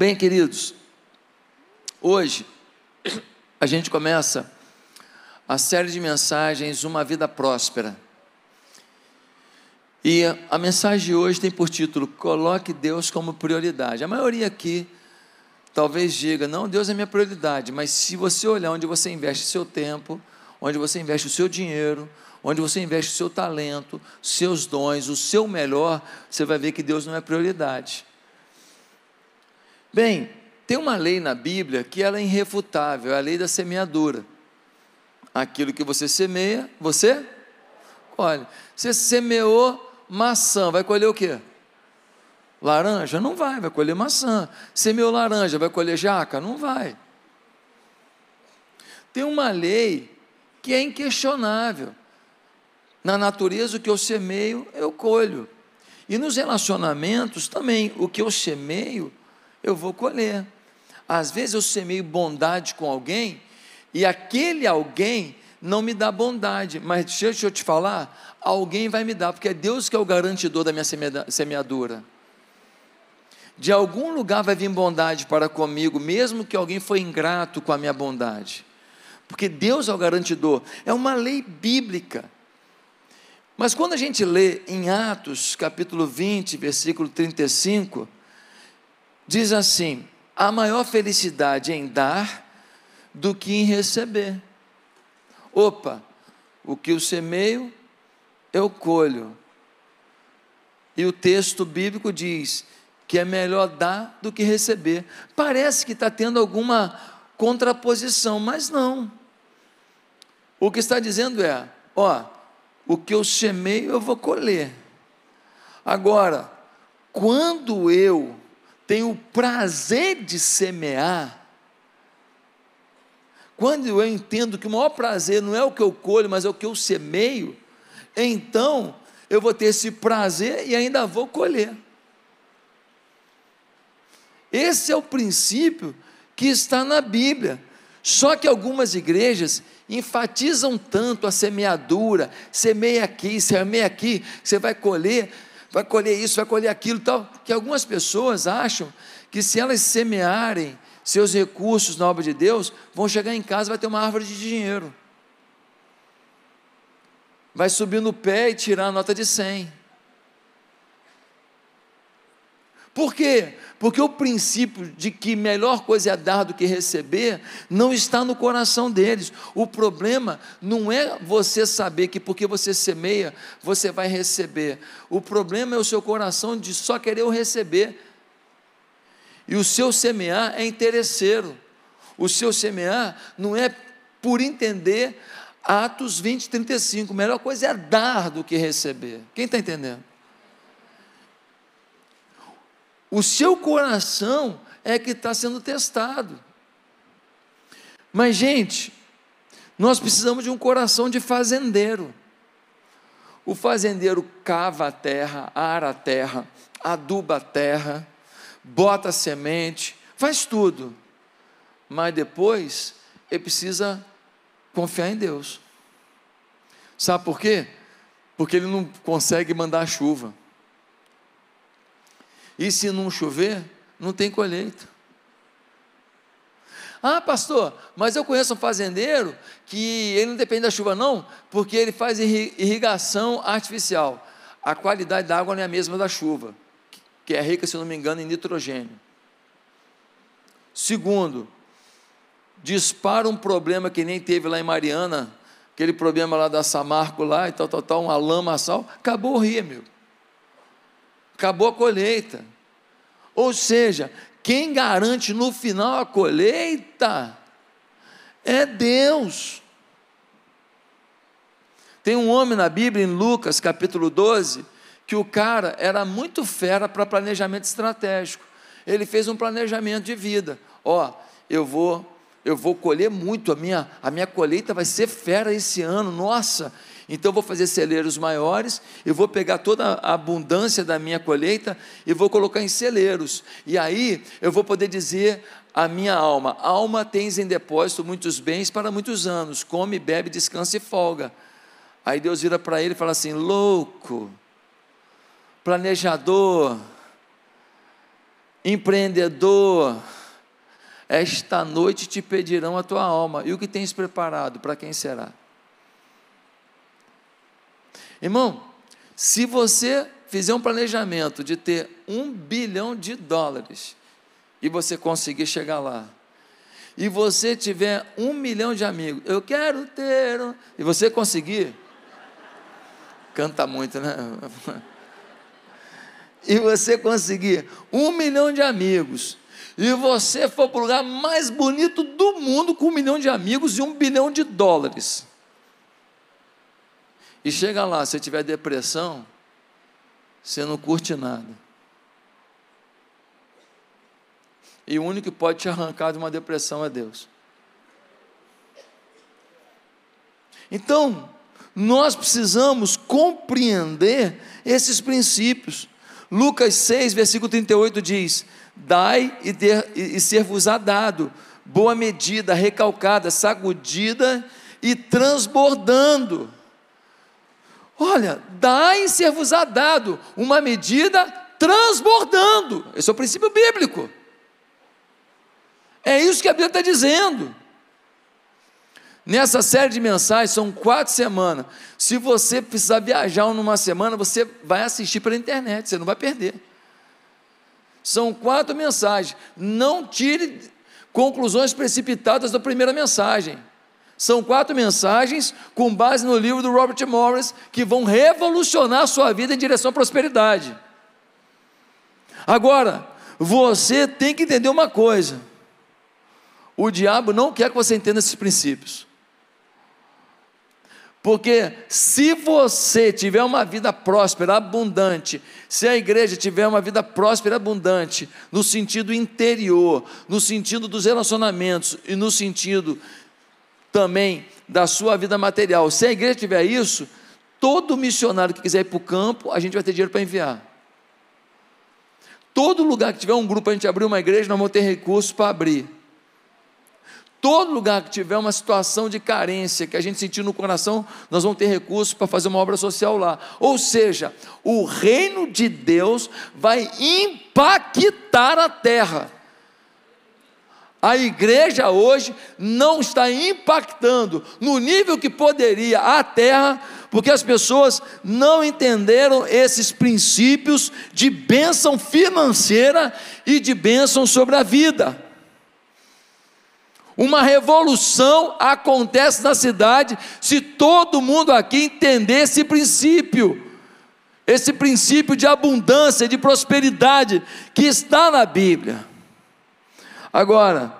Bem, queridos, hoje a gente começa a série de mensagens Uma Vida Próspera. E a mensagem de hoje tem por título Coloque Deus como prioridade. A maioria aqui talvez diga: Não, Deus é minha prioridade, mas se você olhar onde você investe seu tempo, onde você investe o seu dinheiro, onde você investe o seu talento, seus dons, o seu melhor, você vai ver que Deus não é prioridade. Bem, tem uma lei na Bíblia que ela é irrefutável, é a lei da semeadura. Aquilo que você semeia, você colhe. Você semeou maçã, vai colher o quê? Laranja? Não vai, vai colher maçã. Semeou laranja, vai colher jaca? Não vai. Tem uma lei que é inquestionável. Na natureza, o que eu semeio, eu colho. E nos relacionamentos também, o que eu semeio, eu vou colher. Às vezes eu semeio bondade com alguém e aquele alguém não me dá bondade, mas deixa eu te falar, alguém vai me dar, porque é Deus que é o garantidor da minha semeadura. De algum lugar vai vir bondade para comigo, mesmo que alguém foi ingrato com a minha bondade. Porque Deus é o garantidor, é uma lei bíblica. Mas quando a gente lê em Atos, capítulo 20, versículo 35, diz assim: há maior felicidade em dar do que em receber. Opa, o que eu semeio, eu colho. E o texto bíblico diz que é melhor dar do que receber. Parece que está tendo alguma contraposição, mas não. O que está dizendo é: ó, o que eu semeio, eu vou colher. Agora, quando eu tenho o prazer de semear, quando eu entendo que o maior prazer não é o que eu colho, mas é o que eu semeio, então eu vou ter esse prazer e ainda vou colher. Esse é o princípio que está na Bíblia. Só que algumas igrejas enfatizam tanto a semeadura, semeia aqui, semeia aqui, você vai colher vai colher isso, vai colher aquilo, tal, que algumas pessoas acham que se elas semearem seus recursos na obra de Deus, vão chegar em casa e vai ter uma árvore de dinheiro. Vai subir no pé e tirar a nota de 100. Por quê? Porque o princípio de que melhor coisa é dar do que receber não está no coração deles. O problema não é você saber que porque você semeia, você vai receber. O problema é o seu coração de só querer o receber. E o seu semear é interesseiro. O seu semear não é por entender Atos 20, 35. Melhor coisa é dar do que receber. Quem está entendendo? O seu coração é que está sendo testado. Mas, gente, nós precisamos de um coração de fazendeiro. O fazendeiro cava a terra, ara a terra, aduba a terra, bota a semente, faz tudo. Mas depois ele precisa confiar em Deus. Sabe por quê? Porque ele não consegue mandar chuva. E se não chover, não tem colheita. Ah, pastor, mas eu conheço um fazendeiro que ele não depende da chuva, não, porque ele faz irrigação artificial. A qualidade da água não é a mesma da chuva, que é rica, se não me engano, em nitrogênio. Segundo, dispara um problema que nem teve lá em Mariana, aquele problema lá da Samarco lá e tal, tal, tal, uma lama sal, acabou o rio, meu acabou a colheita. Ou seja, quem garante no final a colheita é Deus. Tem um homem na Bíblia, em Lucas capítulo 12, que o cara era muito fera para planejamento estratégico. Ele fez um planejamento de vida. Ó, eu vou eu vou colher muito, a minha, a minha colheita vai ser fera esse ano, nossa, então vou fazer celeiros maiores, eu vou pegar toda a abundância da minha colheita e vou colocar em celeiros. E aí eu vou poder dizer à minha alma: alma tens em depósito muitos bens para muitos anos, come, bebe, descansa e folga. Aí Deus vira para ele e fala assim: louco, planejador, Empreendedor, esta noite te pedirão a tua alma, e o que tens preparado, para quem será? Irmão, se você fizer um planejamento de ter um bilhão de dólares e você conseguir chegar lá, e você tiver um milhão de amigos, eu quero ter, um, e você conseguir, canta muito, né? E você conseguir um milhão de amigos, e você for para o lugar mais bonito do mundo com um milhão de amigos e um bilhão de dólares. E chega lá, se tiver depressão, você não curte nada. E o único que pode te arrancar de uma depressão é Deus. Então, nós precisamos compreender esses princípios. Lucas 6, versículo 38 diz: Dai e, e ser-vos-á dado, boa medida, recalcada, sacudida e transbordando. Olha, dai ser-vos-á dado, uma medida transbordando. Esse é o princípio bíblico. É isso que a Bíblia está dizendo. Nessa série de mensagens, são quatro semanas. Se você precisar viajar numa semana, você vai assistir pela internet, você não vai perder. São quatro mensagens. Não tire conclusões precipitadas da primeira mensagem. São quatro mensagens com base no livro do Robert Morris que vão revolucionar a sua vida em direção à prosperidade. Agora, você tem que entender uma coisa: o diabo não quer que você entenda esses princípios. Porque se você tiver uma vida próspera, abundante, se a igreja tiver uma vida próspera, abundante, no sentido interior, no sentido dos relacionamentos e no sentido também da sua vida material, se a igreja tiver isso, todo missionário que quiser ir para o campo, a gente vai ter dinheiro para enviar. Todo lugar que tiver um grupo, a gente abrir uma igreja, nós vamos ter recursos para abrir. Todo lugar que tiver uma situação de carência, que a gente sentir no coração, nós vamos ter recursos para fazer uma obra social lá. Ou seja, o reino de Deus vai impactar a terra. A igreja hoje não está impactando no nível que poderia a terra, porque as pessoas não entenderam esses princípios de bênção financeira e de bênção sobre a vida. Uma revolução acontece na cidade se todo mundo aqui entender esse princípio, esse princípio de abundância, de prosperidade que está na Bíblia. Agora,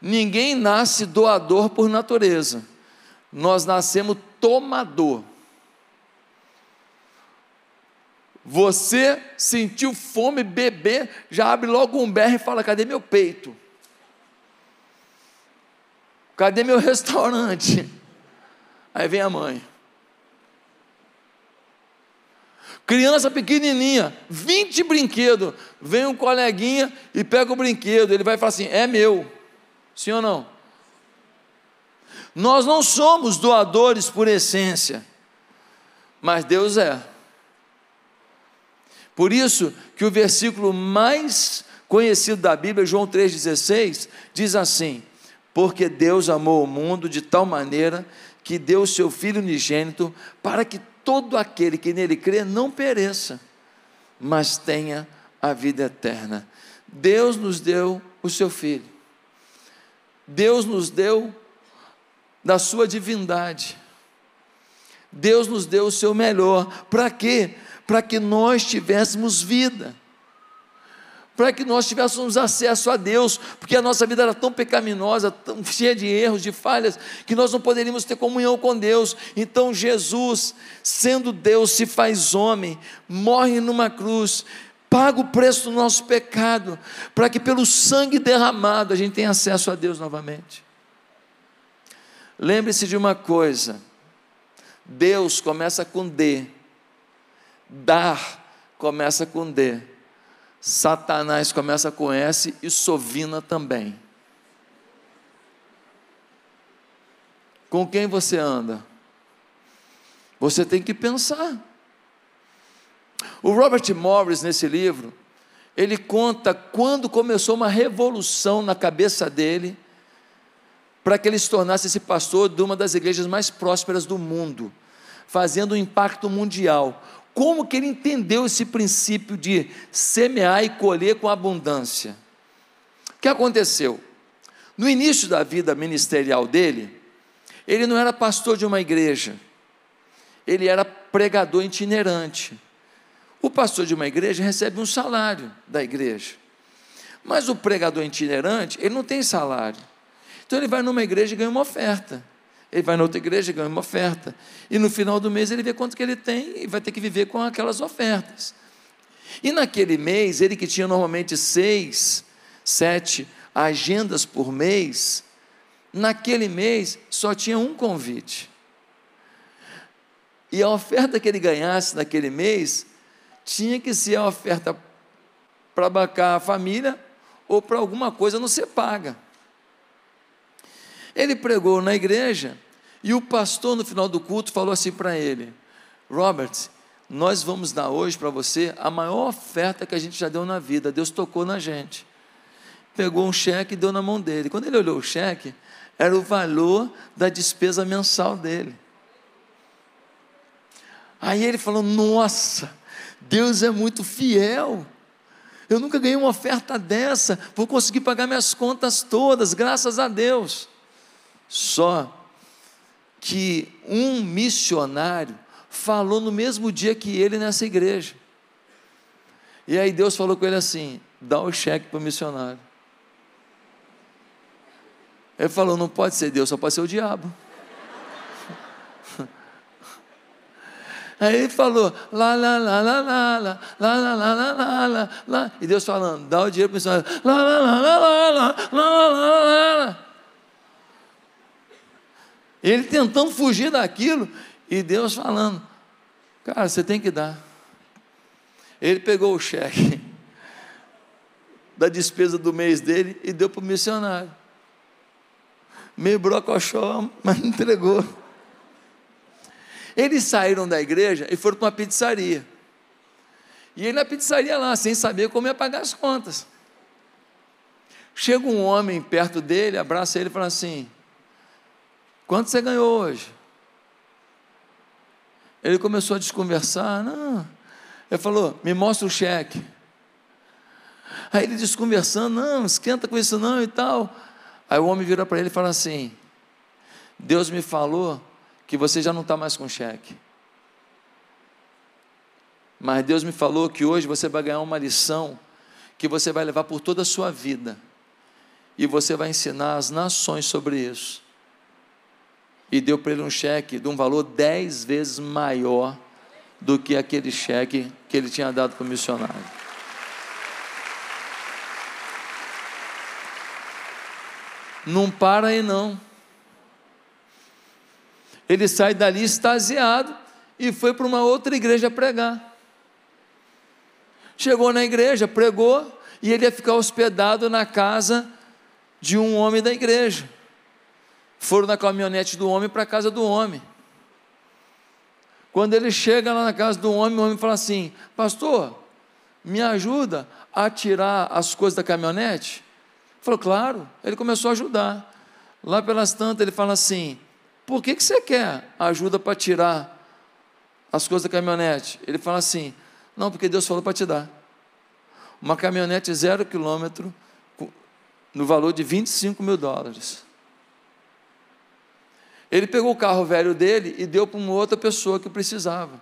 ninguém nasce doador por natureza, nós nascemos tomador. Você sentiu fome, beber, já abre logo um berro e fala: cadê meu peito? Cadê meu restaurante? Aí vem a mãe. Criança pequenininha, 20 brinquedos. Vem um coleguinha e pega o brinquedo. Ele vai falar assim: é meu. Sim ou não? Nós não somos doadores por essência, mas Deus é. Por isso que o versículo mais conhecido da Bíblia, João 3,16, diz assim: porque Deus amou o mundo de tal maneira que deu o seu Filho unigênito para que todo aquele que nele crê não pereça, mas tenha a vida eterna. Deus nos deu o seu Filho, Deus nos deu da sua divindade, Deus nos deu o seu melhor, para quê? Para que nós tivéssemos vida para que nós tivéssemos acesso a Deus, porque a nossa vida era tão pecaminosa, tão cheia de erros, de falhas, que nós não poderíamos ter comunhão com Deus. Então Jesus, sendo Deus, se faz homem, morre numa cruz, paga o preço do nosso pecado, para que pelo sangue derramado a gente tenha acesso a Deus novamente. Lembre-se de uma coisa: Deus começa com D, dar começa com D. Satanás começa com S e Sovina também. Com quem você anda? Você tem que pensar. O Robert Morris, nesse livro, ele conta quando começou uma revolução na cabeça dele para que ele se tornasse esse pastor de uma das igrejas mais prósperas do mundo, fazendo um impacto mundial. Como que ele entendeu esse princípio de semear e colher com abundância? O que aconteceu? No início da vida ministerial dele, ele não era pastor de uma igreja, ele era pregador itinerante. O pastor de uma igreja recebe um salário da igreja. Mas o pregador itinerante, ele não tem salário. Então ele vai numa igreja e ganha uma oferta. Ele vai na outra igreja e ganha uma oferta. E no final do mês ele vê quanto que ele tem e vai ter que viver com aquelas ofertas. E naquele mês, ele que tinha normalmente seis, sete agendas por mês, naquele mês só tinha um convite. E a oferta que ele ganhasse naquele mês tinha que ser a oferta para bancar a família ou para alguma coisa não ser paga. Ele pregou na igreja e o pastor, no final do culto, falou assim para ele: Robert, nós vamos dar hoje para você a maior oferta que a gente já deu na vida. Deus tocou na gente. Pegou um cheque e deu na mão dele. Quando ele olhou o cheque, era o valor da despesa mensal dele. Aí ele falou: Nossa, Deus é muito fiel. Eu nunca ganhei uma oferta dessa. Vou conseguir pagar minhas contas todas, graças a Deus. Só que um missionário falou no mesmo dia que ele nessa igreja. E aí Deus falou com ele assim: dá o cheque para o missionário. Ele falou: não pode ser Deus, só pode ser o diabo. Aí ele falou, lá, lá, lá, lá, lá, lá, lá, lá, lá, lá, lá, lá, lá, e Deus falando, dá o dinheiro para o missionário, lá, lá, lá, lá, lá, lá, lá, lá, lá, lá. Ele tentando fugir daquilo, e Deus falando, cara, você tem que dar. Ele pegou o cheque da despesa do mês dele e deu para o missionário. Meio brocochó, mas entregou. Eles saíram da igreja e foram para uma pizzaria. E ele na pizzaria lá, sem saber como ia pagar as contas. Chega um homem perto dele, abraça ele e fala assim: Quanto você ganhou hoje? Ele começou a desconversar. Não. Ele falou: Me mostra o cheque. Aí ele desconversando: Não, esquenta com isso não e tal. Aí o homem vira para ele e fala assim: Deus me falou que você já não está mais com cheque. Mas Deus me falou que hoje você vai ganhar uma lição que você vai levar por toda a sua vida. E você vai ensinar as nações sobre isso. E deu para ele um cheque de um valor dez vezes maior do que aquele cheque que ele tinha dado para o missionário. Não para aí não. Ele sai dali extasiado e foi para uma outra igreja pregar. Chegou na igreja, pregou e ele ia ficar hospedado na casa de um homem da igreja. Foram na caminhonete do homem para a casa do homem. Quando ele chega lá na casa do homem, o homem fala assim: Pastor, me ajuda a tirar as coisas da caminhonete? Ele falou, claro. Ele começou a ajudar. Lá pelas tantas, ele fala assim: por que, que você quer ajuda para tirar as coisas da caminhonete? Ele fala assim: Não, porque Deus falou para te dar. Uma caminhonete zero quilômetro, no valor de 25 mil dólares. Ele pegou o carro velho dele e deu para uma outra pessoa que precisava.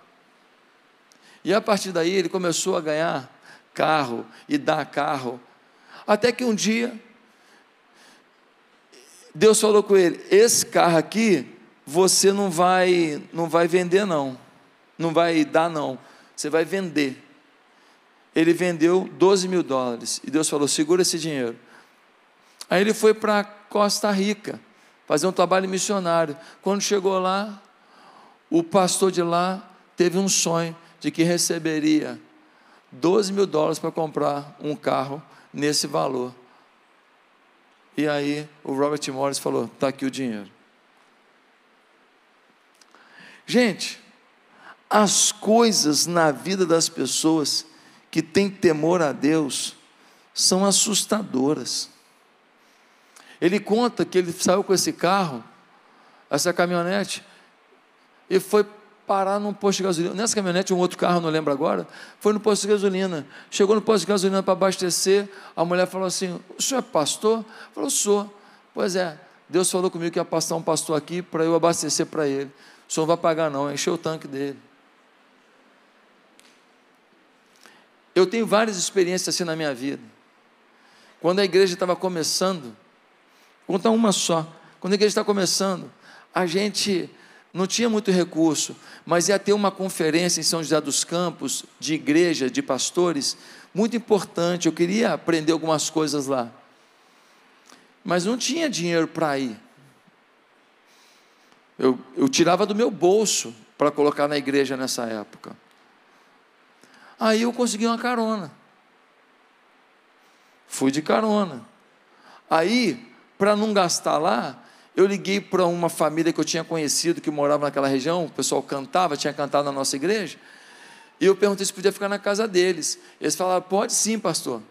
E a partir daí ele começou a ganhar carro e dar carro. Até que um dia, Deus falou com ele: Esse carro aqui você não vai, não vai vender não, não vai dar não, você vai vender. Ele vendeu 12 mil dólares e Deus falou: segura esse dinheiro. Aí ele foi para Costa Rica fazer um trabalho missionário. Quando chegou lá, o pastor de lá teve um sonho de que receberia 12 mil dólares para comprar um carro nesse valor. E aí o Robert Morris falou: está aqui o dinheiro. Gente, as coisas na vida das pessoas que têm temor a Deus são assustadoras. Ele conta que ele saiu com esse carro, essa caminhonete, e foi parar num posto de gasolina. Nessa caminhonete, um outro carro, não lembro agora, foi no posto de gasolina. Chegou no posto de gasolina para abastecer, a mulher falou assim: O senhor é pastor? Falou, sou. Pois é, Deus falou comigo que ia passar um pastor aqui para eu abastecer para ele. O senhor não vai pagar, não, encheu o tanque dele. Eu tenho várias experiências assim na minha vida. Quando a igreja estava começando, vou contar uma só. Quando a igreja está começando, a gente não tinha muito recurso, mas ia ter uma conferência em São José dos Campos, de igreja, de pastores, muito importante. Eu queria aprender algumas coisas lá. Mas não tinha dinheiro para ir. Eu, eu tirava do meu bolso para colocar na igreja nessa época. Aí eu consegui uma carona. Fui de carona. Aí, para não gastar lá, eu liguei para uma família que eu tinha conhecido, que morava naquela região, o pessoal cantava, tinha cantado na nossa igreja, e eu perguntei se podia ficar na casa deles. Eles falaram, pode sim, pastor.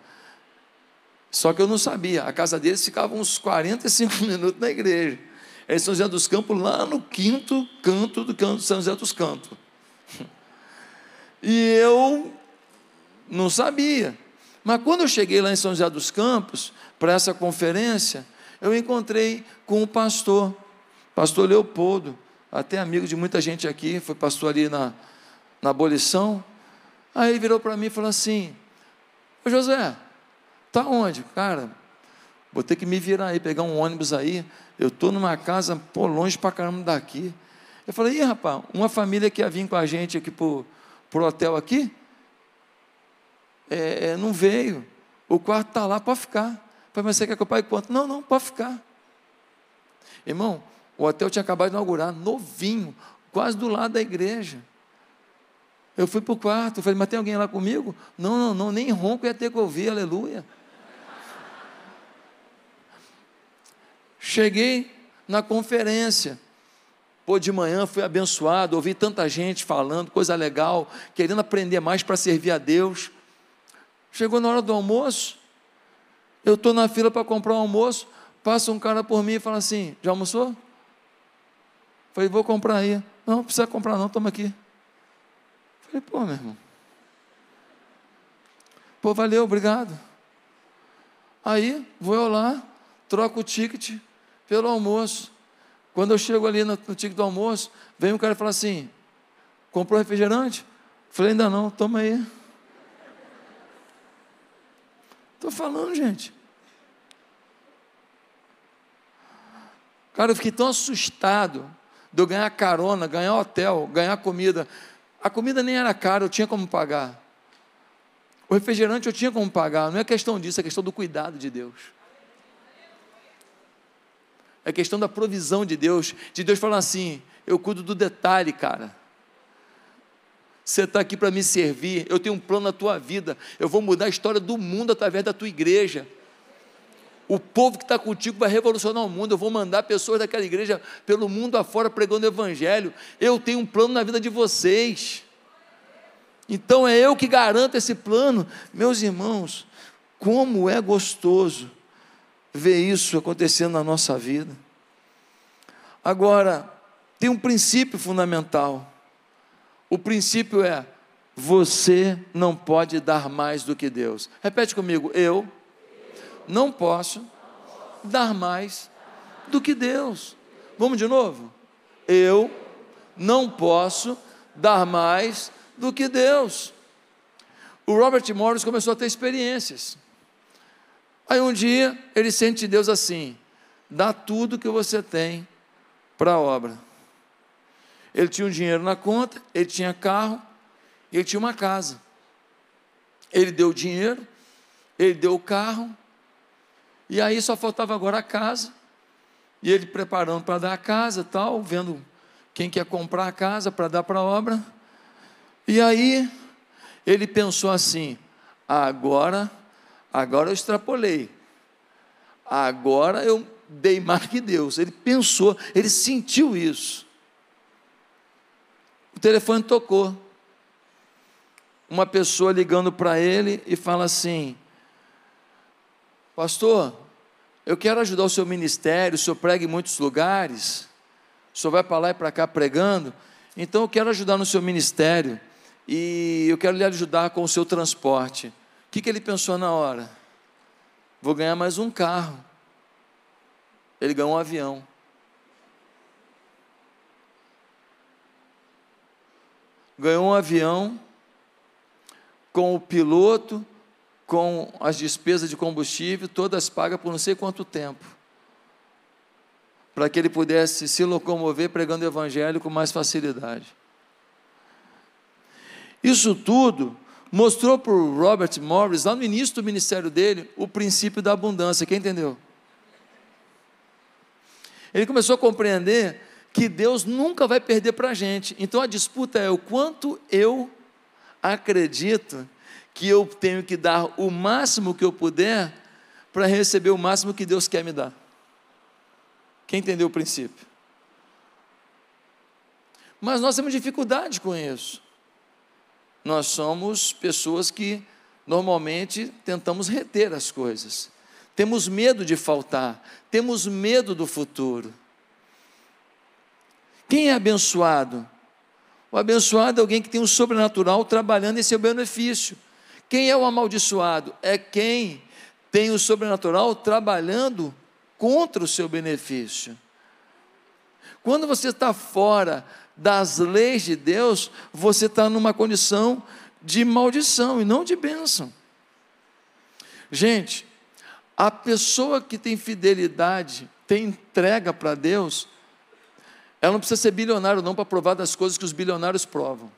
Só que eu não sabia, a casa deles ficava uns 45 minutos na igreja. É São José dos Campos, lá no quinto canto do canto de São José dos Campos. E eu não sabia. Mas quando eu cheguei lá em São José dos Campos, para essa conferência, eu encontrei com o pastor, pastor Leopoldo, até amigo de muita gente aqui, foi pastor ali na, na abolição. Aí ele virou para mim e falou assim: Ô José, tá onde? Cara, vou ter que me virar aí, pegar um ônibus aí. Eu estou numa casa, pô, longe para caramba daqui. Eu falei, ih, rapaz, uma família que ia vir com a gente aqui para o hotel aqui, é, é, não veio. O quarto está lá, pode ficar. Falei, mas você quer que eu pague quanto? Não, não, pode ficar. Irmão, o hotel tinha acabado de inaugurar, novinho, quase do lado da igreja. Eu fui para o quarto, falei, mas tem alguém lá comigo? Não, não, não, nem ronco ia ter que ouvir, aleluia. Cheguei na conferência. Pô, de manhã fui abençoado, ouvi tanta gente falando, coisa legal, querendo aprender mais para servir a Deus. Chegou na hora do almoço, eu estou na fila para comprar um almoço, passa um cara por mim e fala assim: já almoçou? Falei, vou comprar aí. Não, não precisa comprar não, toma aqui. Falei, pô, meu irmão. Pô, valeu, obrigado. Aí, vou eu lá, troco o ticket pelo almoço. Quando eu chego ali no, no ticket do almoço, vem um cara e fala assim: comprou refrigerante? Falei, ainda não, toma aí. Estou falando, gente. Cara, eu fiquei tão assustado de eu ganhar carona, ganhar hotel, ganhar comida. A comida nem era cara, eu tinha como pagar. O refrigerante eu tinha como pagar. Não é questão disso, é questão do cuidado de Deus. É questão da provisão de Deus. De Deus falar assim: eu cuido do detalhe, cara. Você está aqui para me servir, eu tenho um plano na tua vida, eu vou mudar a história do mundo através da tua igreja. O povo que está contigo vai revolucionar o mundo. Eu vou mandar pessoas daquela igreja pelo mundo afora pregando o Evangelho. Eu tenho um plano na vida de vocês. Então é eu que garanto esse plano. Meus irmãos, como é gostoso ver isso acontecendo na nossa vida. Agora, tem um princípio fundamental. O princípio é: você não pode dar mais do que Deus. Repete comigo: eu não posso dar mais do que Deus. Vamos de novo? Eu não posso dar mais do que Deus. O Robert Morris começou a ter experiências. Aí um dia ele sente Deus assim: dá tudo que você tem para a obra. Ele tinha um dinheiro na conta, ele tinha carro, ele tinha uma casa. Ele deu o dinheiro, ele deu o carro, e aí só faltava agora a casa. E ele preparando para dar a casa, tal, vendo quem quer comprar a casa para dar para a obra. E aí ele pensou assim: agora, agora eu extrapolei. Agora eu dei mais que Deus. Ele pensou, ele sentiu isso. O telefone tocou. uma pessoa ligando para ele e fala assim: Pastor, eu quero ajudar o seu ministério, o senhor prega em muitos lugares, o senhor vai para lá e para cá pregando, então eu quero ajudar no seu ministério e eu quero lhe ajudar com o seu transporte. O que, que ele pensou na hora? Vou ganhar mais um carro. Ele ganhou um avião. Ganhou um avião com o piloto, com as despesas de combustível, todas pagas por não sei quanto tempo, para que ele pudesse se locomover pregando o evangelho com mais facilidade. Isso tudo mostrou para o Robert Morris, lá no início do ministério dele, o princípio da abundância. Quem entendeu? Ele começou a compreender que Deus nunca vai perder para a gente. Então a disputa é o quanto eu acredito que eu tenho que dar o máximo que eu puder para receber o máximo que Deus quer me dar. Quem entendeu o princípio? Mas nós temos dificuldade com isso. Nós somos pessoas que normalmente tentamos reter as coisas. Temos medo de faltar, temos medo do futuro. Quem é abençoado? O abençoado é alguém que tem um sobrenatural trabalhando em seu benefício. Quem é o amaldiçoado? É quem tem o sobrenatural trabalhando contra o seu benefício. Quando você está fora das leis de Deus, você está numa condição de maldição e não de bênção. Gente, a pessoa que tem fidelidade, tem entrega para Deus, ela não precisa ser bilionário não para provar das coisas que os bilionários provam.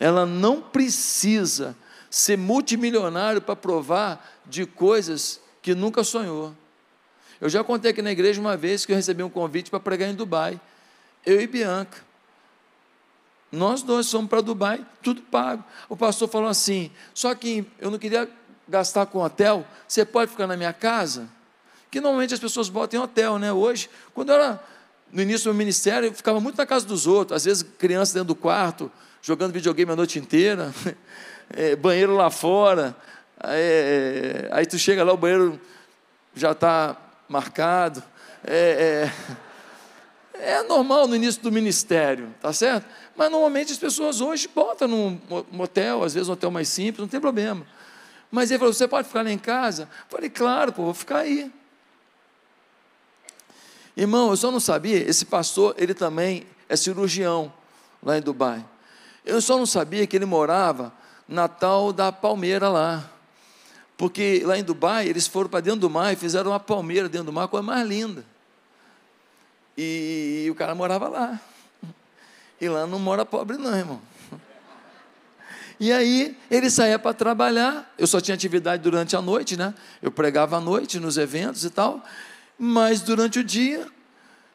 Ela não precisa ser multimilionário para provar de coisas que nunca sonhou. Eu já contei aqui na igreja uma vez que eu recebi um convite para pregar em Dubai. Eu e Bianca. Nós dois fomos para Dubai, tudo pago. O pastor falou assim: só que eu não queria gastar com hotel, você pode ficar na minha casa? Que normalmente as pessoas botam em hotel, né? Hoje, quando eu era no início do meu ministério, eu ficava muito na casa dos outros, às vezes criança dentro do quarto, jogando videogame a noite inteira, é, banheiro lá fora, é, aí tu chega lá, o banheiro já está marcado. É, é, é, normal no início do ministério, tá certo? Mas normalmente as pessoas hoje botam num motel, às vezes um hotel mais simples, não tem problema. Mas ele falou: você pode ficar lá em casa? Eu falei, claro, pô, vou ficar aí. Irmão, eu só não sabia, esse pastor, ele também é cirurgião lá em Dubai. Eu só não sabia que ele morava na tal da palmeira lá. Porque lá em Dubai, eles foram para dentro do mar e fizeram uma palmeira dentro do mar, coisa mais linda. E, e o cara morava lá. E lá não mora pobre, não, irmão. E aí ele saía para trabalhar. Eu só tinha atividade durante a noite, né? Eu pregava à noite nos eventos e tal. Mas durante o dia,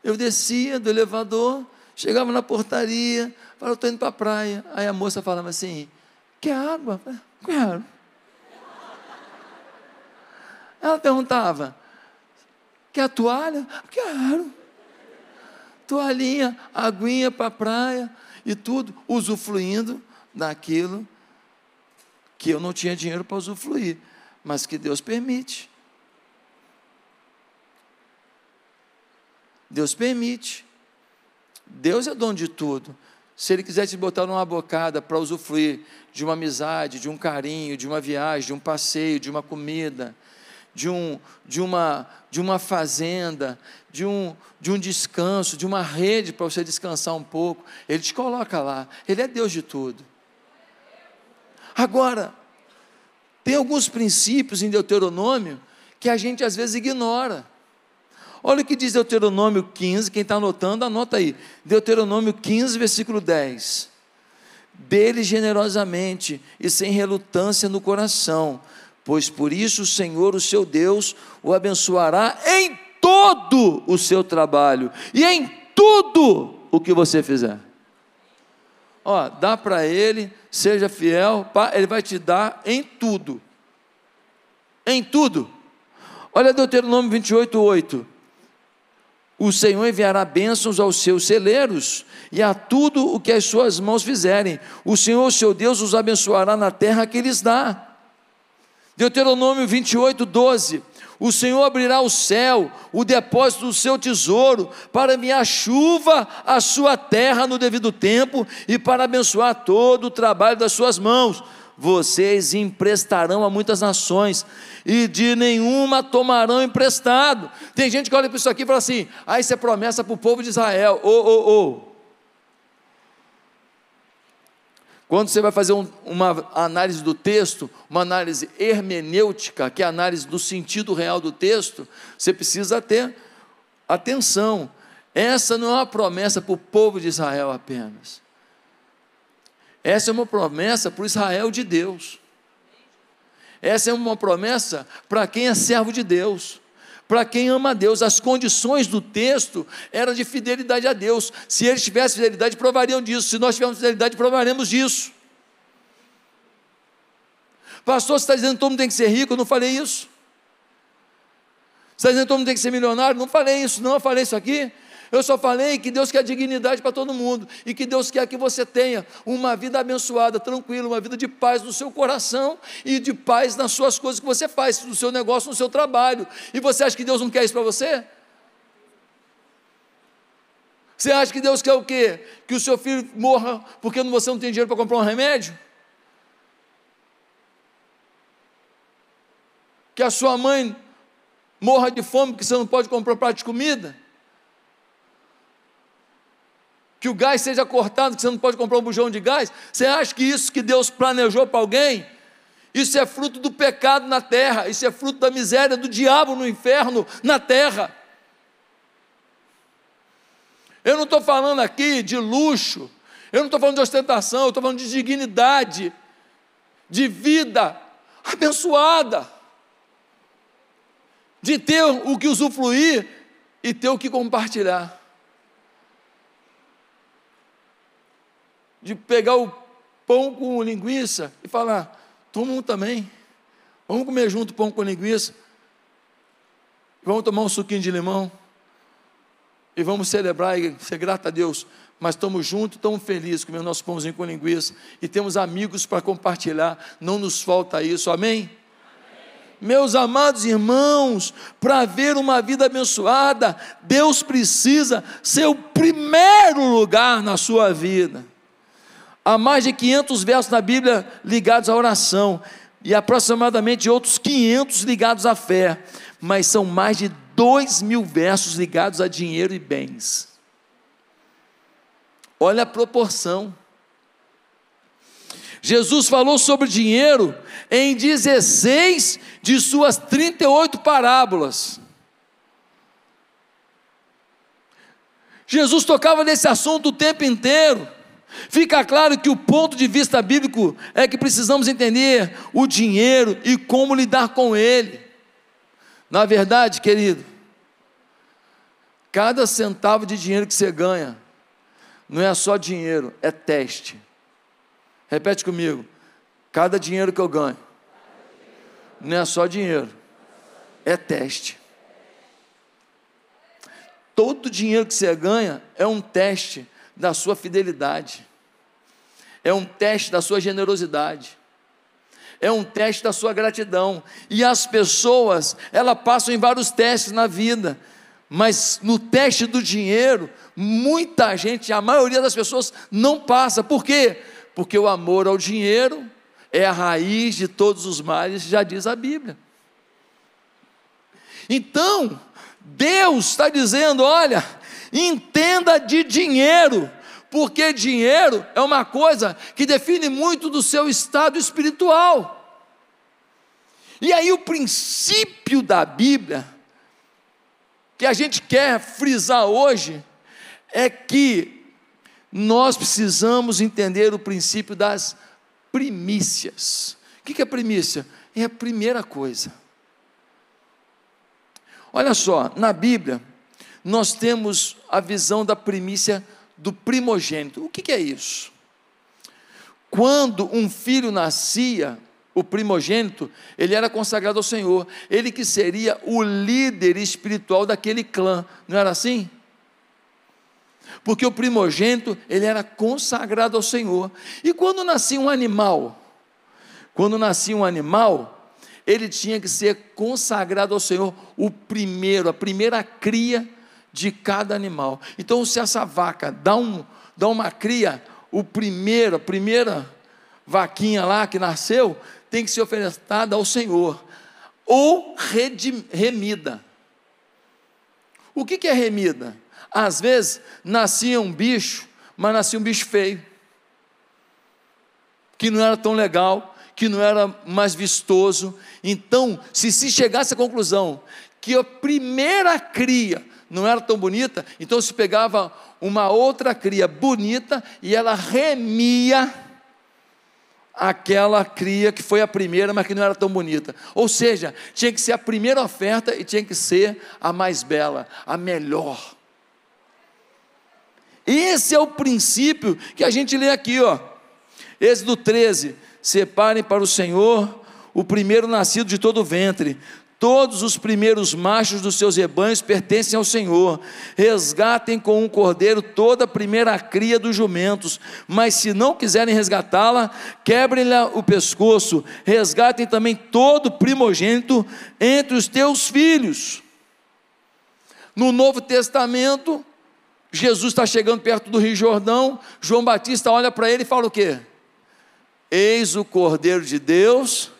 eu descia do elevador, chegava na portaria, falava, estou indo para a praia. Aí a moça falava assim: quer água? Quero. Ela perguntava: quer toalha? Quero. Toalhinha, aguinha para a praia e tudo, usufruindo daquilo que eu não tinha dinheiro para usufruir, mas que Deus permite. Deus permite. Deus é dono de tudo. Se Ele quiser te botar numa bocada para usufruir de uma amizade, de um carinho, de uma viagem, de um passeio, de uma comida, de, um, de, uma, de uma fazenda, de um, de um descanso, de uma rede para você descansar um pouco, Ele te coloca lá. Ele é Deus de tudo. Agora, tem alguns princípios em Deuteronômio que a gente às vezes ignora. Olha o que diz Deuteronômio 15, quem está anotando, anota aí. Deuteronômio 15, versículo 10. Dele generosamente e sem relutância no coração, pois por isso o Senhor, o seu Deus, o abençoará em todo o seu trabalho e em tudo o que você fizer. Ó, dá para ele, seja fiel, ele vai te dar em tudo. Em tudo. Olha Deuteronômio 28, 8 o Senhor enviará bênçãos aos seus celeiros e a tudo o que as suas mãos fizerem. O Senhor, seu Deus, os abençoará na terra que lhes dá. Deuteronômio 28, 12. O Senhor abrirá o céu, o depósito do seu tesouro, para enviar chuva à sua terra no devido tempo e para abençoar todo o trabalho das suas mãos vocês emprestarão a muitas nações, e de nenhuma tomarão emprestado. Tem gente que olha para isso aqui e fala assim: ah, isso é promessa para o povo de Israel. Ô, ô, ô. Quando você vai fazer um, uma análise do texto, uma análise hermenêutica, que é a análise do sentido real do texto, você precisa ter atenção. Essa não é uma promessa para o povo de Israel apenas. Essa é uma promessa para o Israel de Deus. Essa é uma promessa para quem é servo de Deus, para quem ama a Deus. As condições do texto eram de fidelidade a Deus. Se eles tivessem fidelidade, provariam disso. Se nós tivermos fidelidade, provaremos disso. Pastor, você está dizendo que todo mundo tem que ser rico? Eu não falei isso. Você está dizendo que todo mundo tem que ser milionário? Não falei isso, não. Eu falei isso aqui. Eu só falei que Deus quer dignidade para todo mundo e que Deus quer que você tenha uma vida abençoada, tranquila, uma vida de paz no seu coração e de paz nas suas coisas que você faz, no seu negócio, no seu trabalho. E você acha que Deus não quer isso para você? Você acha que Deus quer o quê? Que o seu filho morra porque você não tem dinheiro para comprar um remédio? Que a sua mãe morra de fome porque você não pode comprar um prato de comida? Que o gás seja cortado, que você não pode comprar um bujão de gás. Você acha que isso que Deus planejou para alguém? Isso é fruto do pecado na terra, isso é fruto da miséria do diabo no inferno, na terra. Eu não estou falando aqui de luxo, eu não estou falando de ostentação, eu estou falando de dignidade, de vida abençoada, de ter o que usufruir e ter o que compartilhar. De pegar o pão com linguiça e falar: toma um também. Vamos comer junto pão com linguiça. Vamos tomar um suquinho de limão. E vamos celebrar e ser grato a Deus. Mas estamos juntos, estamos felizes comendo nosso pãozinho com linguiça. E temos amigos para compartilhar. Não nos falta isso. Amém? Meus amados irmãos, para ver uma vida abençoada, Deus precisa ser o primeiro lugar na sua vida. Há mais de 500 versos na Bíblia ligados à oração e aproximadamente outros 500 ligados à fé, mas são mais de 2 mil versos ligados a dinheiro e bens. Olha a proporção. Jesus falou sobre dinheiro em 16 de suas 38 parábolas. Jesus tocava nesse assunto o tempo inteiro. Fica claro que o ponto de vista bíblico é que precisamos entender o dinheiro e como lidar com ele. Na verdade, querido, cada centavo de dinheiro que você ganha não é só dinheiro, é teste. Repete comigo. Cada dinheiro que eu ganho não é só dinheiro, é teste. Todo dinheiro que você ganha é um teste da sua fidelidade, é um teste da sua generosidade, é um teste da sua gratidão. E as pessoas, elas passam em vários testes na vida, mas no teste do dinheiro, muita gente, a maioria das pessoas não passa. Por quê? Porque o amor ao dinheiro é a raiz de todos os males, já diz a Bíblia. Então, Deus está dizendo: olha, Entenda de dinheiro, porque dinheiro é uma coisa que define muito do seu estado espiritual. E aí, o princípio da Bíblia, que a gente quer frisar hoje, é que nós precisamos entender o princípio das primícias. O que é primícia? É a primeira coisa. Olha só, na Bíblia, nós temos a visão da primícia do primogênito. O que, que é isso? Quando um filho nascia, o primogênito, ele era consagrado ao Senhor. Ele que seria o líder espiritual daquele clã. Não era assim? Porque o primogênito, ele era consagrado ao Senhor. E quando nascia um animal, quando nascia um animal, ele tinha que ser consagrado ao Senhor, o primeiro, a primeira cria de cada animal. Então, se essa vaca dá, um, dá uma cria, o primeiro, a primeira vaquinha lá que nasceu, tem que ser ofertada ao Senhor, ou remida. O que, que é remida? Às vezes nascia um bicho, mas nascia um bicho feio, que não era tão legal, que não era mais vistoso. Então, se se chegasse à conclusão que a primeira cria não era tão bonita, então se pegava uma outra cria bonita e ela remia aquela cria que foi a primeira, mas que não era tão bonita. Ou seja, tinha que ser a primeira oferta e tinha que ser a mais bela, a melhor. Esse é o princípio que a gente lê aqui, ó. Êxodo 13: Separem para o Senhor o primeiro nascido de todo o ventre, Todos os primeiros machos dos seus rebanhos pertencem ao Senhor. Resgatem com um cordeiro toda a primeira cria dos jumentos. Mas se não quiserem resgatá-la, quebrem-lhe o pescoço. Resgatem também todo primogênito entre os teus filhos. No Novo Testamento, Jesus está chegando perto do Rio Jordão. João Batista olha para ele e fala o quê? Eis o Cordeiro de Deus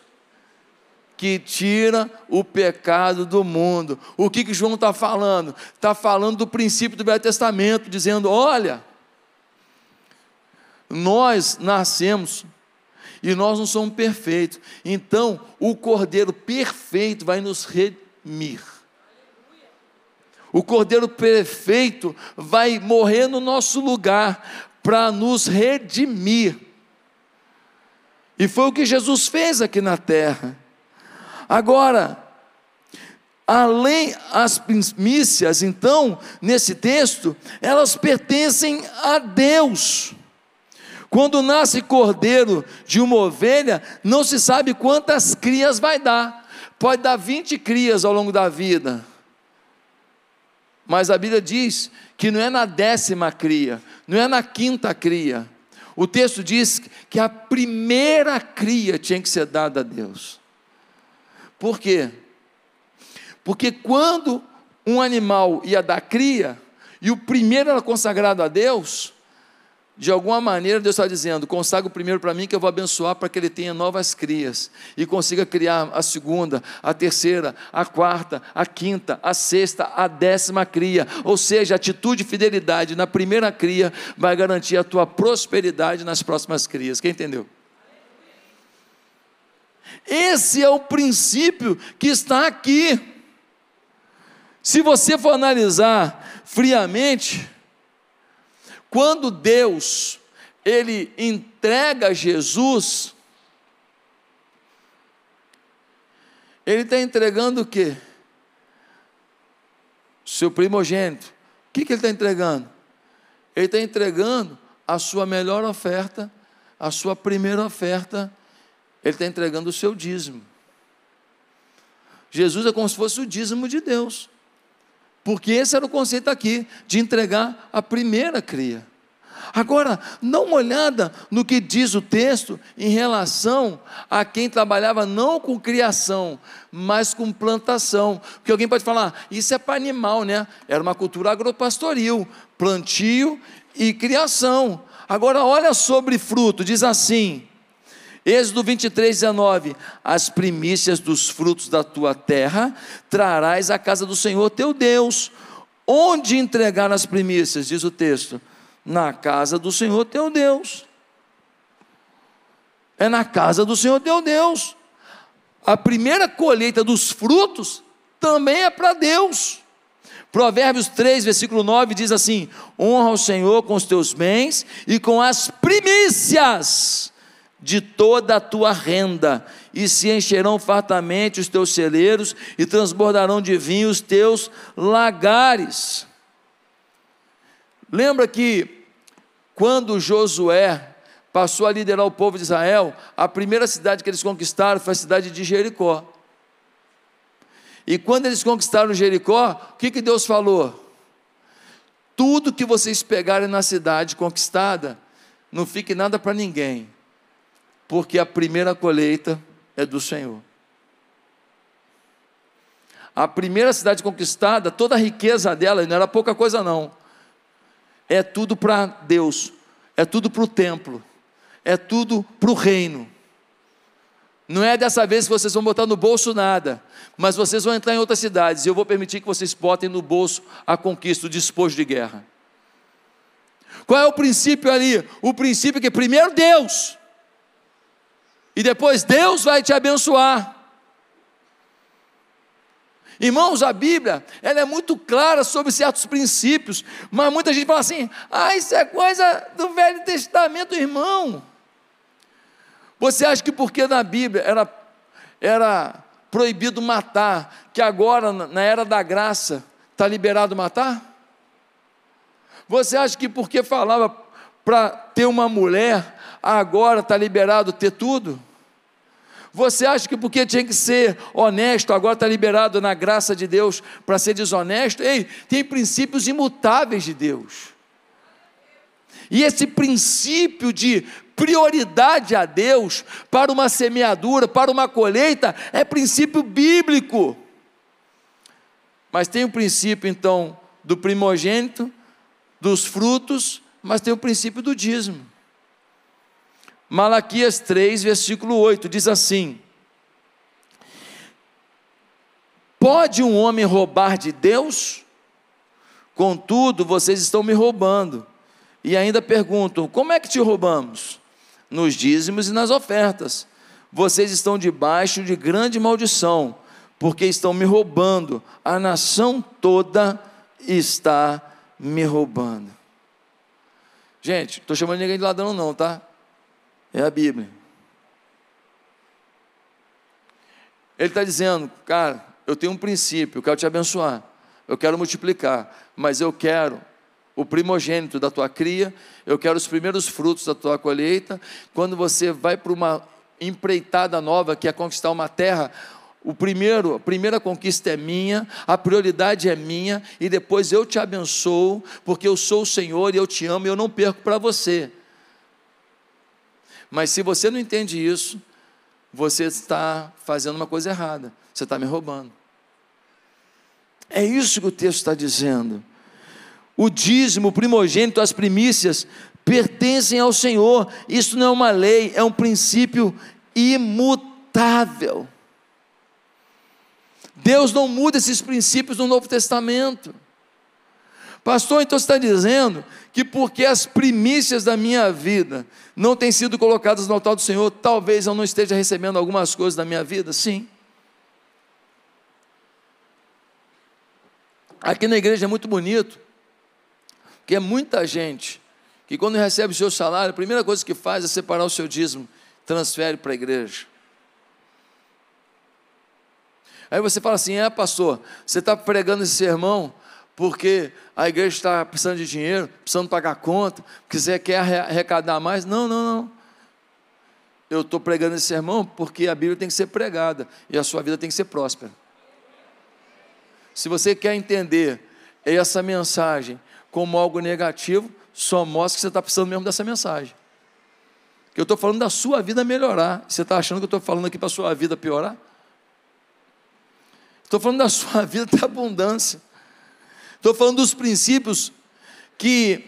que tira o pecado do mundo. O que, que João está falando? Está falando do princípio do Velho Testamento, dizendo: olha, nós nascemos e nós não somos perfeitos, então o Cordeiro perfeito vai nos redimir. O Cordeiro perfeito vai morrer no nosso lugar para nos redimir. E foi o que Jesus fez aqui na terra. Agora, além as primícias, então, nesse texto, elas pertencem a Deus. Quando nasce cordeiro de uma ovelha, não se sabe quantas crias vai dar. Pode dar 20 crias ao longo da vida. Mas a Bíblia diz que não é na décima cria, não é na quinta cria. O texto diz que a primeira cria tinha que ser dada a Deus. Por quê? Porque quando um animal ia dar cria, e o primeiro era consagrado a Deus, de alguma maneira Deus está dizendo: consagra o primeiro para mim, que eu vou abençoar para que ele tenha novas crias e consiga criar a segunda, a terceira, a quarta, a quinta, a sexta, a décima cria. Ou seja, atitude de fidelidade na primeira cria vai garantir a tua prosperidade nas próximas crias. Quem entendeu? Esse é o princípio que está aqui. Se você for analisar friamente, quando Deus ele entrega Jesus, ele está entregando o quê? Seu primogênito. O que, que ele está entregando? Ele está entregando a sua melhor oferta, a sua primeira oferta ele está entregando o seu dízimo. Jesus é como se fosse o dízimo de Deus. Porque esse era o conceito aqui, de entregar a primeira cria. Agora, dá uma olhada no que diz o texto em relação a quem trabalhava não com criação, mas com plantação. Porque alguém pode falar, isso é para animal, né? Era uma cultura agropastoril, plantio e criação. Agora, olha sobre fruto, diz assim: Êxodo 23, 19: As primícias dos frutos da tua terra trarás à casa do Senhor teu Deus. Onde entregar as primícias, diz o texto? Na casa do Senhor teu Deus. É na casa do Senhor teu Deus. A primeira colheita dos frutos também é para Deus. Provérbios 3, versículo 9 diz assim: Honra o Senhor com os teus bens e com as primícias de toda a tua renda, e se encherão fartamente os teus celeiros, e transbordarão de vinho os teus lagares. Lembra que quando Josué passou a liderar o povo de Israel, a primeira cidade que eles conquistaram foi a cidade de Jericó. E quando eles conquistaram Jericó, o que, que Deus falou? Tudo que vocês pegarem na cidade conquistada, não fique nada para ninguém, porque a primeira colheita é do Senhor. A primeira cidade conquistada, toda a riqueza dela, não era pouca coisa não, é tudo para Deus, é tudo para o templo, é tudo para o reino. Não é dessa vez que vocês vão botar no bolso nada, mas vocês vão entrar em outras cidades e eu vou permitir que vocês botem no bolso a conquista, o despojo de guerra. Qual é o princípio ali? O princípio é que primeiro Deus, e depois Deus vai te abençoar. Irmãos, a Bíblia, ela é muito clara sobre certos princípios, mas muita gente fala assim: ah, isso é coisa do Velho Testamento, irmão. Você acha que porque na Bíblia era, era proibido matar, que agora, na era da graça, está liberado matar? Você acha que porque falava para ter uma mulher, agora está liberado ter tudo? Você acha que porque tinha que ser honesto, agora está liberado na graça de Deus para ser desonesto? Ei, tem princípios imutáveis de Deus. E esse princípio de prioridade a Deus para uma semeadura, para uma colheita, é princípio bíblico. Mas tem o princípio, então, do primogênito, dos frutos, mas tem o princípio do dízimo. Malaquias 3, versículo 8, diz assim: Pode um homem roubar de Deus? Contudo, vocês estão me roubando. E ainda perguntam: como é que te roubamos? nos dízimos e nas ofertas. Vocês estão debaixo de grande maldição, porque estão me roubando. A nação toda está me roubando. Gente, estou chamando ninguém de ladrão, não, tá? É a Bíblia. Ele está dizendo, cara, eu tenho um princípio, eu quero te abençoar, eu quero multiplicar, mas eu quero o primogênito da tua cria, eu quero os primeiros frutos da tua colheita. Quando você vai para uma empreitada nova, que é conquistar uma terra, o primeiro, a primeira conquista é minha, a prioridade é minha, e depois eu te abençoo, porque eu sou o Senhor e eu te amo e eu não perco para você. Mas se você não entende isso, você está fazendo uma coisa errada, você está me roubando. É isso que o texto está dizendo o dízimo, o primogênito, as primícias, pertencem ao Senhor. Isso não é uma lei, é um princípio imutável. Deus não muda esses princípios no Novo Testamento. Pastor, então você está dizendo que porque as primícias da minha vida não têm sido colocadas no altar do Senhor, talvez eu não esteja recebendo algumas coisas da minha vida? Sim. Aqui na igreja é muito bonito, que é muita gente que quando recebe o seu salário, a primeira coisa que faz é separar o seu dízimo, transfere para a igreja. Aí você fala assim: é, pastor, você está pregando esse sermão porque a igreja está precisando de dinheiro, precisando pagar conta, você quer arrecadar mais. Não, não, não. Eu estou pregando esse sermão porque a Bíblia tem que ser pregada e a sua vida tem que ser próspera. Se você quer entender essa mensagem como algo negativo, só mostra que você está precisando mesmo dessa mensagem. Que eu estou falando da sua vida melhorar. Você está achando que eu estou falando aqui para a sua vida piorar? Estou falando da sua vida ter abundância. Estou falando dos princípios que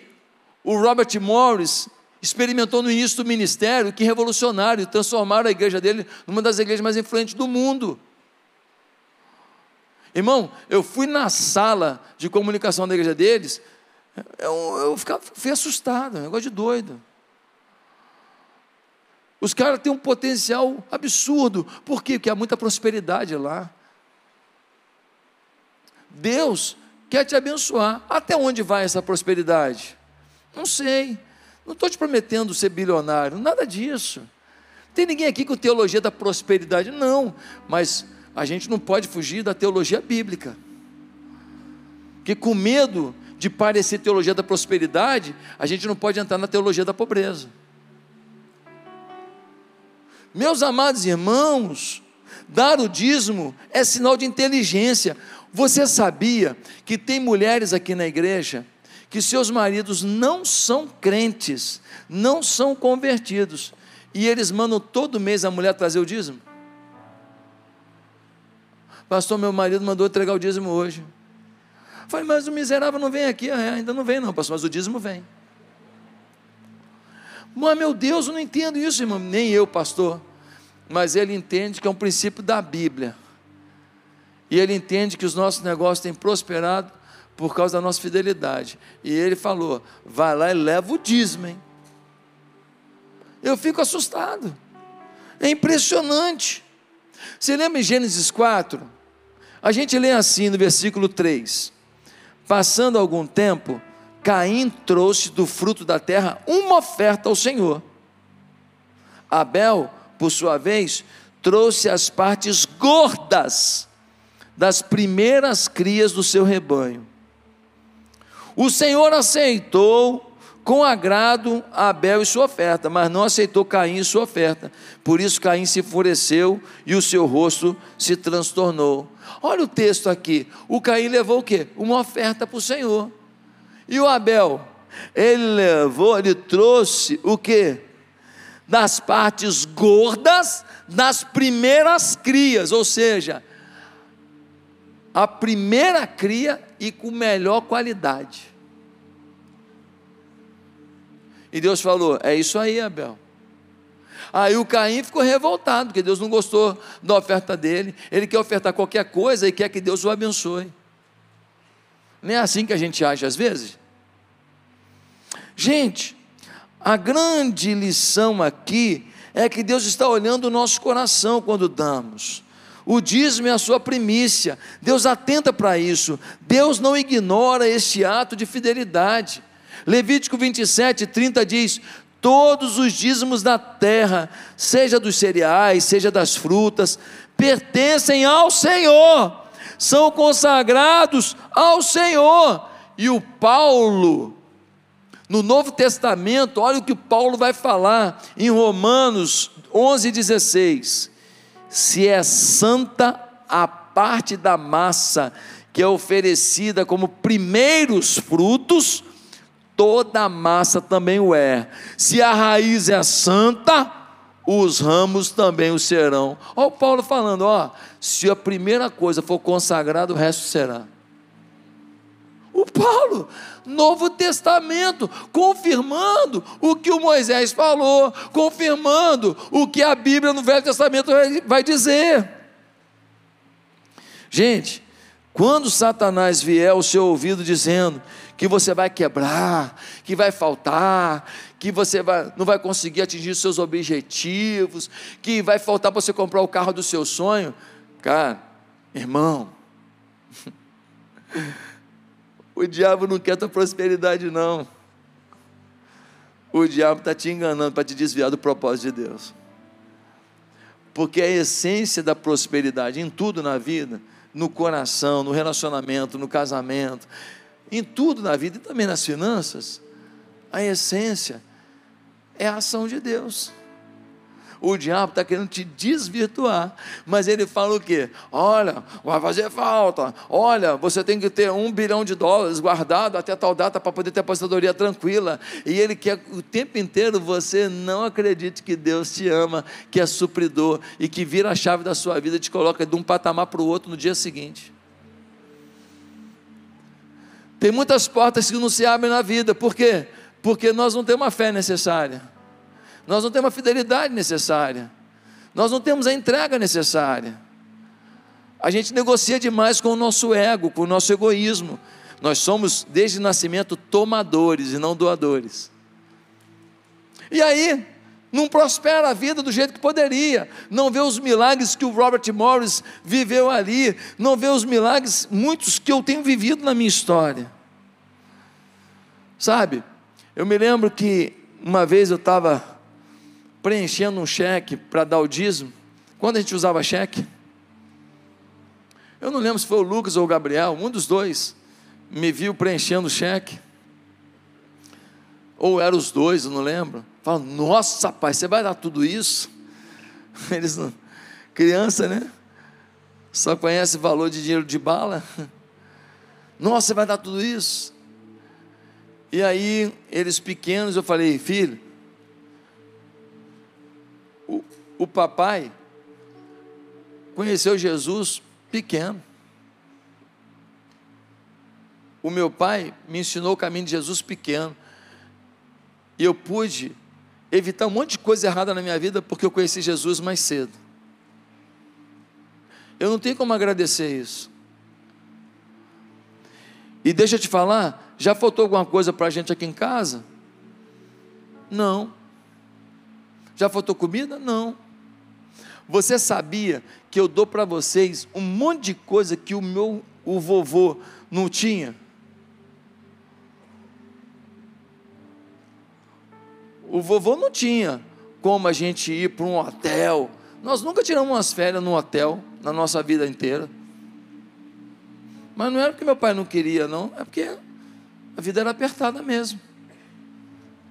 o Robert Morris experimentou no início do ministério, que revolucionário, transformaram a igreja dele numa das igrejas mais influentes do mundo. Irmão, eu fui na sala de comunicação da igreja deles, eu, eu fui assustado, um negócio de doido. Os caras têm um potencial absurdo. Por quê? Porque há muita prosperidade lá. Deus quer te abençoar. Até onde vai essa prosperidade? Não sei. Não estou te prometendo ser bilionário, nada disso. Tem ninguém aqui com teologia da prosperidade? Não, mas a gente não pode fugir da teologia bíblica. Porque com medo de parecer teologia da prosperidade, a gente não pode entrar na teologia da pobreza. Meus amados irmãos, dar o dízimo é sinal de inteligência. Você sabia que tem mulheres aqui na igreja que seus maridos não são crentes, não são convertidos, e eles mandam todo mês a mulher trazer o dízimo? Pastor, meu marido mandou entregar o dízimo hoje. Falei, mas o miserável não vem aqui, é, ainda não vem, não, pastor, mas o dízimo vem. Mas, meu Deus, eu não entendo isso, irmão. Nem eu, pastor. Mas ele entende que é um princípio da Bíblia. E ele entende que os nossos negócios têm prosperado por causa da nossa fidelidade. E ele falou: vai lá e leva o dízimo, hein? Eu fico assustado. É impressionante. Você lembra em Gênesis 4? A gente lê assim no versículo 3: Passando algum tempo, Caim trouxe do fruto da terra uma oferta ao Senhor. Abel, por sua vez, trouxe as partes gordas das primeiras crias do seu rebanho. O Senhor aceitou com agrado Abel e sua oferta, mas não aceitou Caim e sua oferta. Por isso Caim se enfureceu e o seu rosto se transtornou. Olha o texto aqui. O Caim levou o quê? Uma oferta para o Senhor. E o Abel, ele levou, ele trouxe o que? Das partes gordas das primeiras crias, ou seja, a primeira cria e com melhor qualidade. E Deus falou: É isso aí, Abel. Aí o Caim ficou revoltado, porque Deus não gostou da oferta dele. Ele quer ofertar qualquer coisa e quer que Deus o abençoe. Não é assim que a gente age às vezes? Gente, a grande lição aqui é que Deus está olhando o nosso coração quando damos. O dízimo é a sua primícia. Deus atenta para isso. Deus não ignora este ato de fidelidade. Levítico 27, 30 diz: Todos os dízimos da terra, seja dos cereais, seja das frutas, pertencem ao Senhor, são consagrados ao Senhor. E o Paulo, no Novo Testamento, olha o que Paulo vai falar em Romanos 11,16: se é santa a parte da massa que é oferecida como primeiros frutos, toda a massa também o é. Se a raiz é santa, os ramos também o serão. Olha o Paulo falando, ó, se a primeira coisa for consagrada, o resto será. O Paulo, Novo Testamento, confirmando o que o Moisés falou, confirmando o que a Bíblia no Velho Testamento vai dizer. Gente, quando Satanás vier ao seu ouvido dizendo que você vai quebrar, que vai faltar, que você vai, não vai conseguir atingir os seus objetivos, que vai faltar para você comprar o carro do seu sonho, cara, irmão, O diabo não quer tua prosperidade, não. O diabo está te enganando para te desviar do propósito de Deus. Porque a essência da prosperidade em tudo na vida, no coração, no relacionamento, no casamento, em tudo na vida e também nas finanças, a essência é a ação de Deus. O diabo está querendo te desvirtuar. Mas ele fala o quê? Olha, vai fazer falta. Olha, você tem que ter um bilhão de dólares guardado até tal data para poder ter aposentadoria tranquila. E ele quer o tempo inteiro você não acredite que Deus te ama, que é supridor e que vira a chave da sua vida e te coloca de um patamar para o outro no dia seguinte. Tem muitas portas que não se abrem na vida, por quê? Porque nós não temos a fé necessária nós não temos a fidelidade necessária, nós não temos a entrega necessária. A gente negocia demais com o nosso ego, com o nosso egoísmo. Nós somos, desde o nascimento, tomadores e não doadores. E aí, não prospera a vida do jeito que poderia, não vê os milagres que o Robert Morris viveu ali, não vê os milagres, muitos que eu tenho vivido na minha história. Sabe, eu me lembro que uma vez eu estava preenchendo um cheque para dar o dízimo. Quando a gente usava cheque? Eu não lembro se foi o Lucas ou o Gabriel, um dos dois me viu preenchendo o cheque. Ou eram os dois, eu não lembro. Fala, nossa, pai, você vai dar tudo isso? Eles não. Criança, né? Só conhece valor de dinheiro de bala. Nossa, você vai dar tudo isso? E aí, eles pequenos, eu falei, filho, o, papai conheceu Jesus pequeno. O meu pai me ensinou o caminho de Jesus pequeno. E eu pude evitar um monte de coisa errada na minha vida porque eu conheci Jesus mais cedo. Eu não tenho como agradecer isso. E deixa eu te falar, já faltou alguma coisa para a gente aqui em casa? Não. Já faltou comida? Não. Você sabia que eu dou para vocês um monte de coisa que o meu o vovô não tinha? O vovô não tinha como a gente ir para um hotel. Nós nunca tiramos umas férias num hotel na nossa vida inteira. Mas não era porque meu pai não queria, não. É porque a vida era apertada mesmo.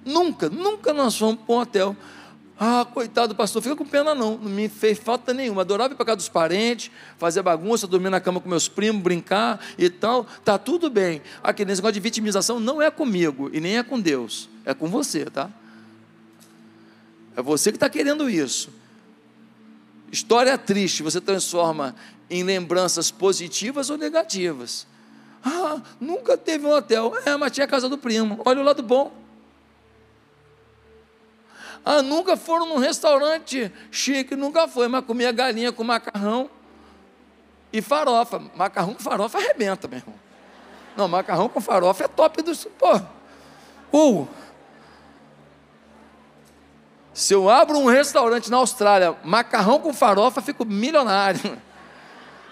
Nunca, nunca nós fomos para um hotel. Ah, coitado do pastor, fica com pena não, não me fez falta nenhuma. Adorava ir para casa dos parentes, fazer bagunça, dormir na cama com meus primos, brincar e tal. Tá tudo bem. Aquele negócio de vitimização não é comigo e nem é com Deus, é com você, tá? É você que está querendo isso. História triste, você transforma em lembranças positivas ou negativas. Ah, nunca teve um hotel. É, mas tinha a casa do primo. Olha o lado bom. Ah, nunca foram num restaurante chique, nunca foi, mas comia galinha com macarrão e farofa. Macarrão com farofa arrebenta, meu irmão. Não, macarrão com farofa é top dos. Pô. Uh, se eu abro um restaurante na Austrália, macarrão com farofa, fico milionário.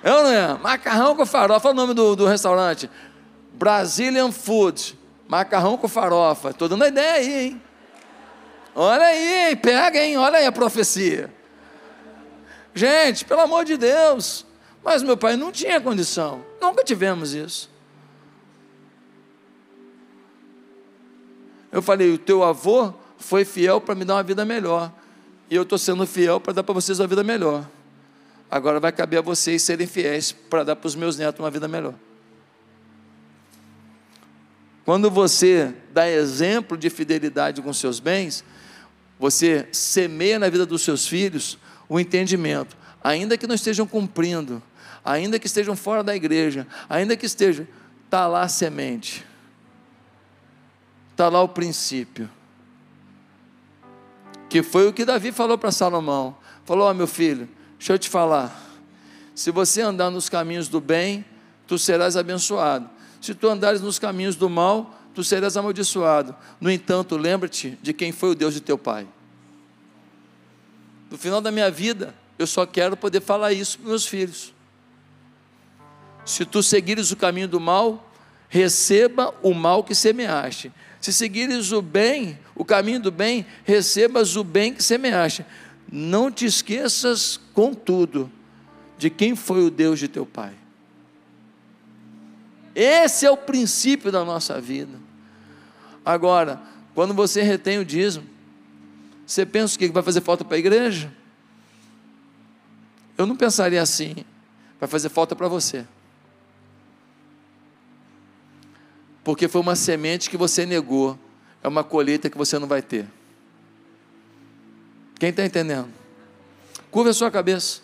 É ou não é? Macarrão com farofa, olha o nome do, do restaurante. Brazilian Food. Macarrão com farofa. Estou dando ideia aí, hein? Olha aí? Pega, hein? Olha aí a profecia. Gente, pelo amor de Deus. Mas meu pai não tinha condição. Nunca tivemos isso. Eu falei, o teu avô foi fiel para me dar uma vida melhor. E eu estou sendo fiel para dar para vocês uma vida melhor. Agora vai caber a vocês serem fiéis para dar para os meus netos uma vida melhor. Quando você dá exemplo de fidelidade com seus bens, você semeia na vida dos seus filhos o entendimento, ainda que não estejam cumprindo, ainda que estejam fora da igreja, ainda que estejam, está lá a semente, está lá o princípio que foi o que Davi falou para Salomão. Falou: Ó oh, meu filho, deixa eu te falar. Se você andar nos caminhos do bem, tu serás abençoado. Se tu andares nos caminhos do mal, tu serás amaldiçoado. No entanto, lembra-te de quem foi o Deus de teu pai. No final da minha vida, eu só quero poder falar isso para meus filhos. Se tu seguires o caminho do mal, receba o mal que semeaste. Se seguires o bem, o caminho do bem, recebas o bem que semeaste. Não te esqueças, contudo, de quem foi o Deus de teu pai. Esse é o princípio da nossa vida. Agora, quando você retém o dízimo, você pensa o que vai fazer falta para a igreja? Eu não pensaria assim. Vai fazer falta para você. porque foi uma semente que você negou, é uma colheita que você não vai ter. Quem está entendendo? Curva a sua cabeça.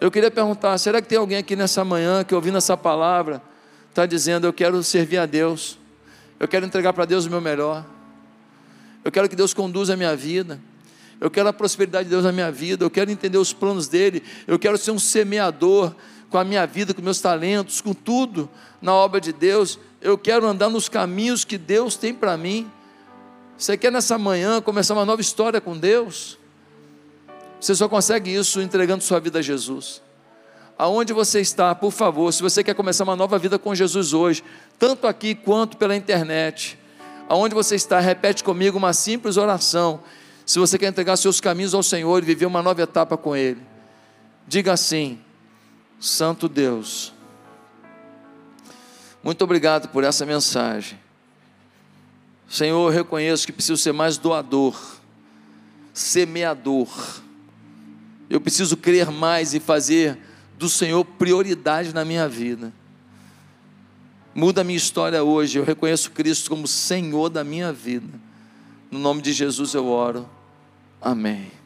Eu queria perguntar: será que tem alguém aqui nessa manhã que ouvindo essa palavra está dizendo, eu quero servir a Deus, eu quero entregar para Deus o meu melhor, eu quero que Deus conduza a minha vida, eu quero a prosperidade de Deus na minha vida, eu quero entender os planos dele, eu quero ser um semeador com a minha vida, com meus talentos, com tudo na obra de Deus eu quero andar nos caminhos que Deus tem para mim. Você quer nessa manhã começar uma nova história com Deus? Você só consegue isso entregando sua vida a Jesus. Aonde você está, por favor, se você quer começar uma nova vida com Jesus hoje, tanto aqui quanto pela internet, aonde você está, repete comigo uma simples oração. Se você quer entregar seus caminhos ao Senhor e viver uma nova etapa com Ele, diga assim: Santo Deus muito obrigado por essa mensagem. Senhor, eu reconheço que preciso ser mais doador, semeador. Eu preciso crer mais e fazer do Senhor prioridade na minha vida. Muda a minha história hoje. Eu reconheço Cristo como Senhor da minha vida. No nome de Jesus eu oro. Amém.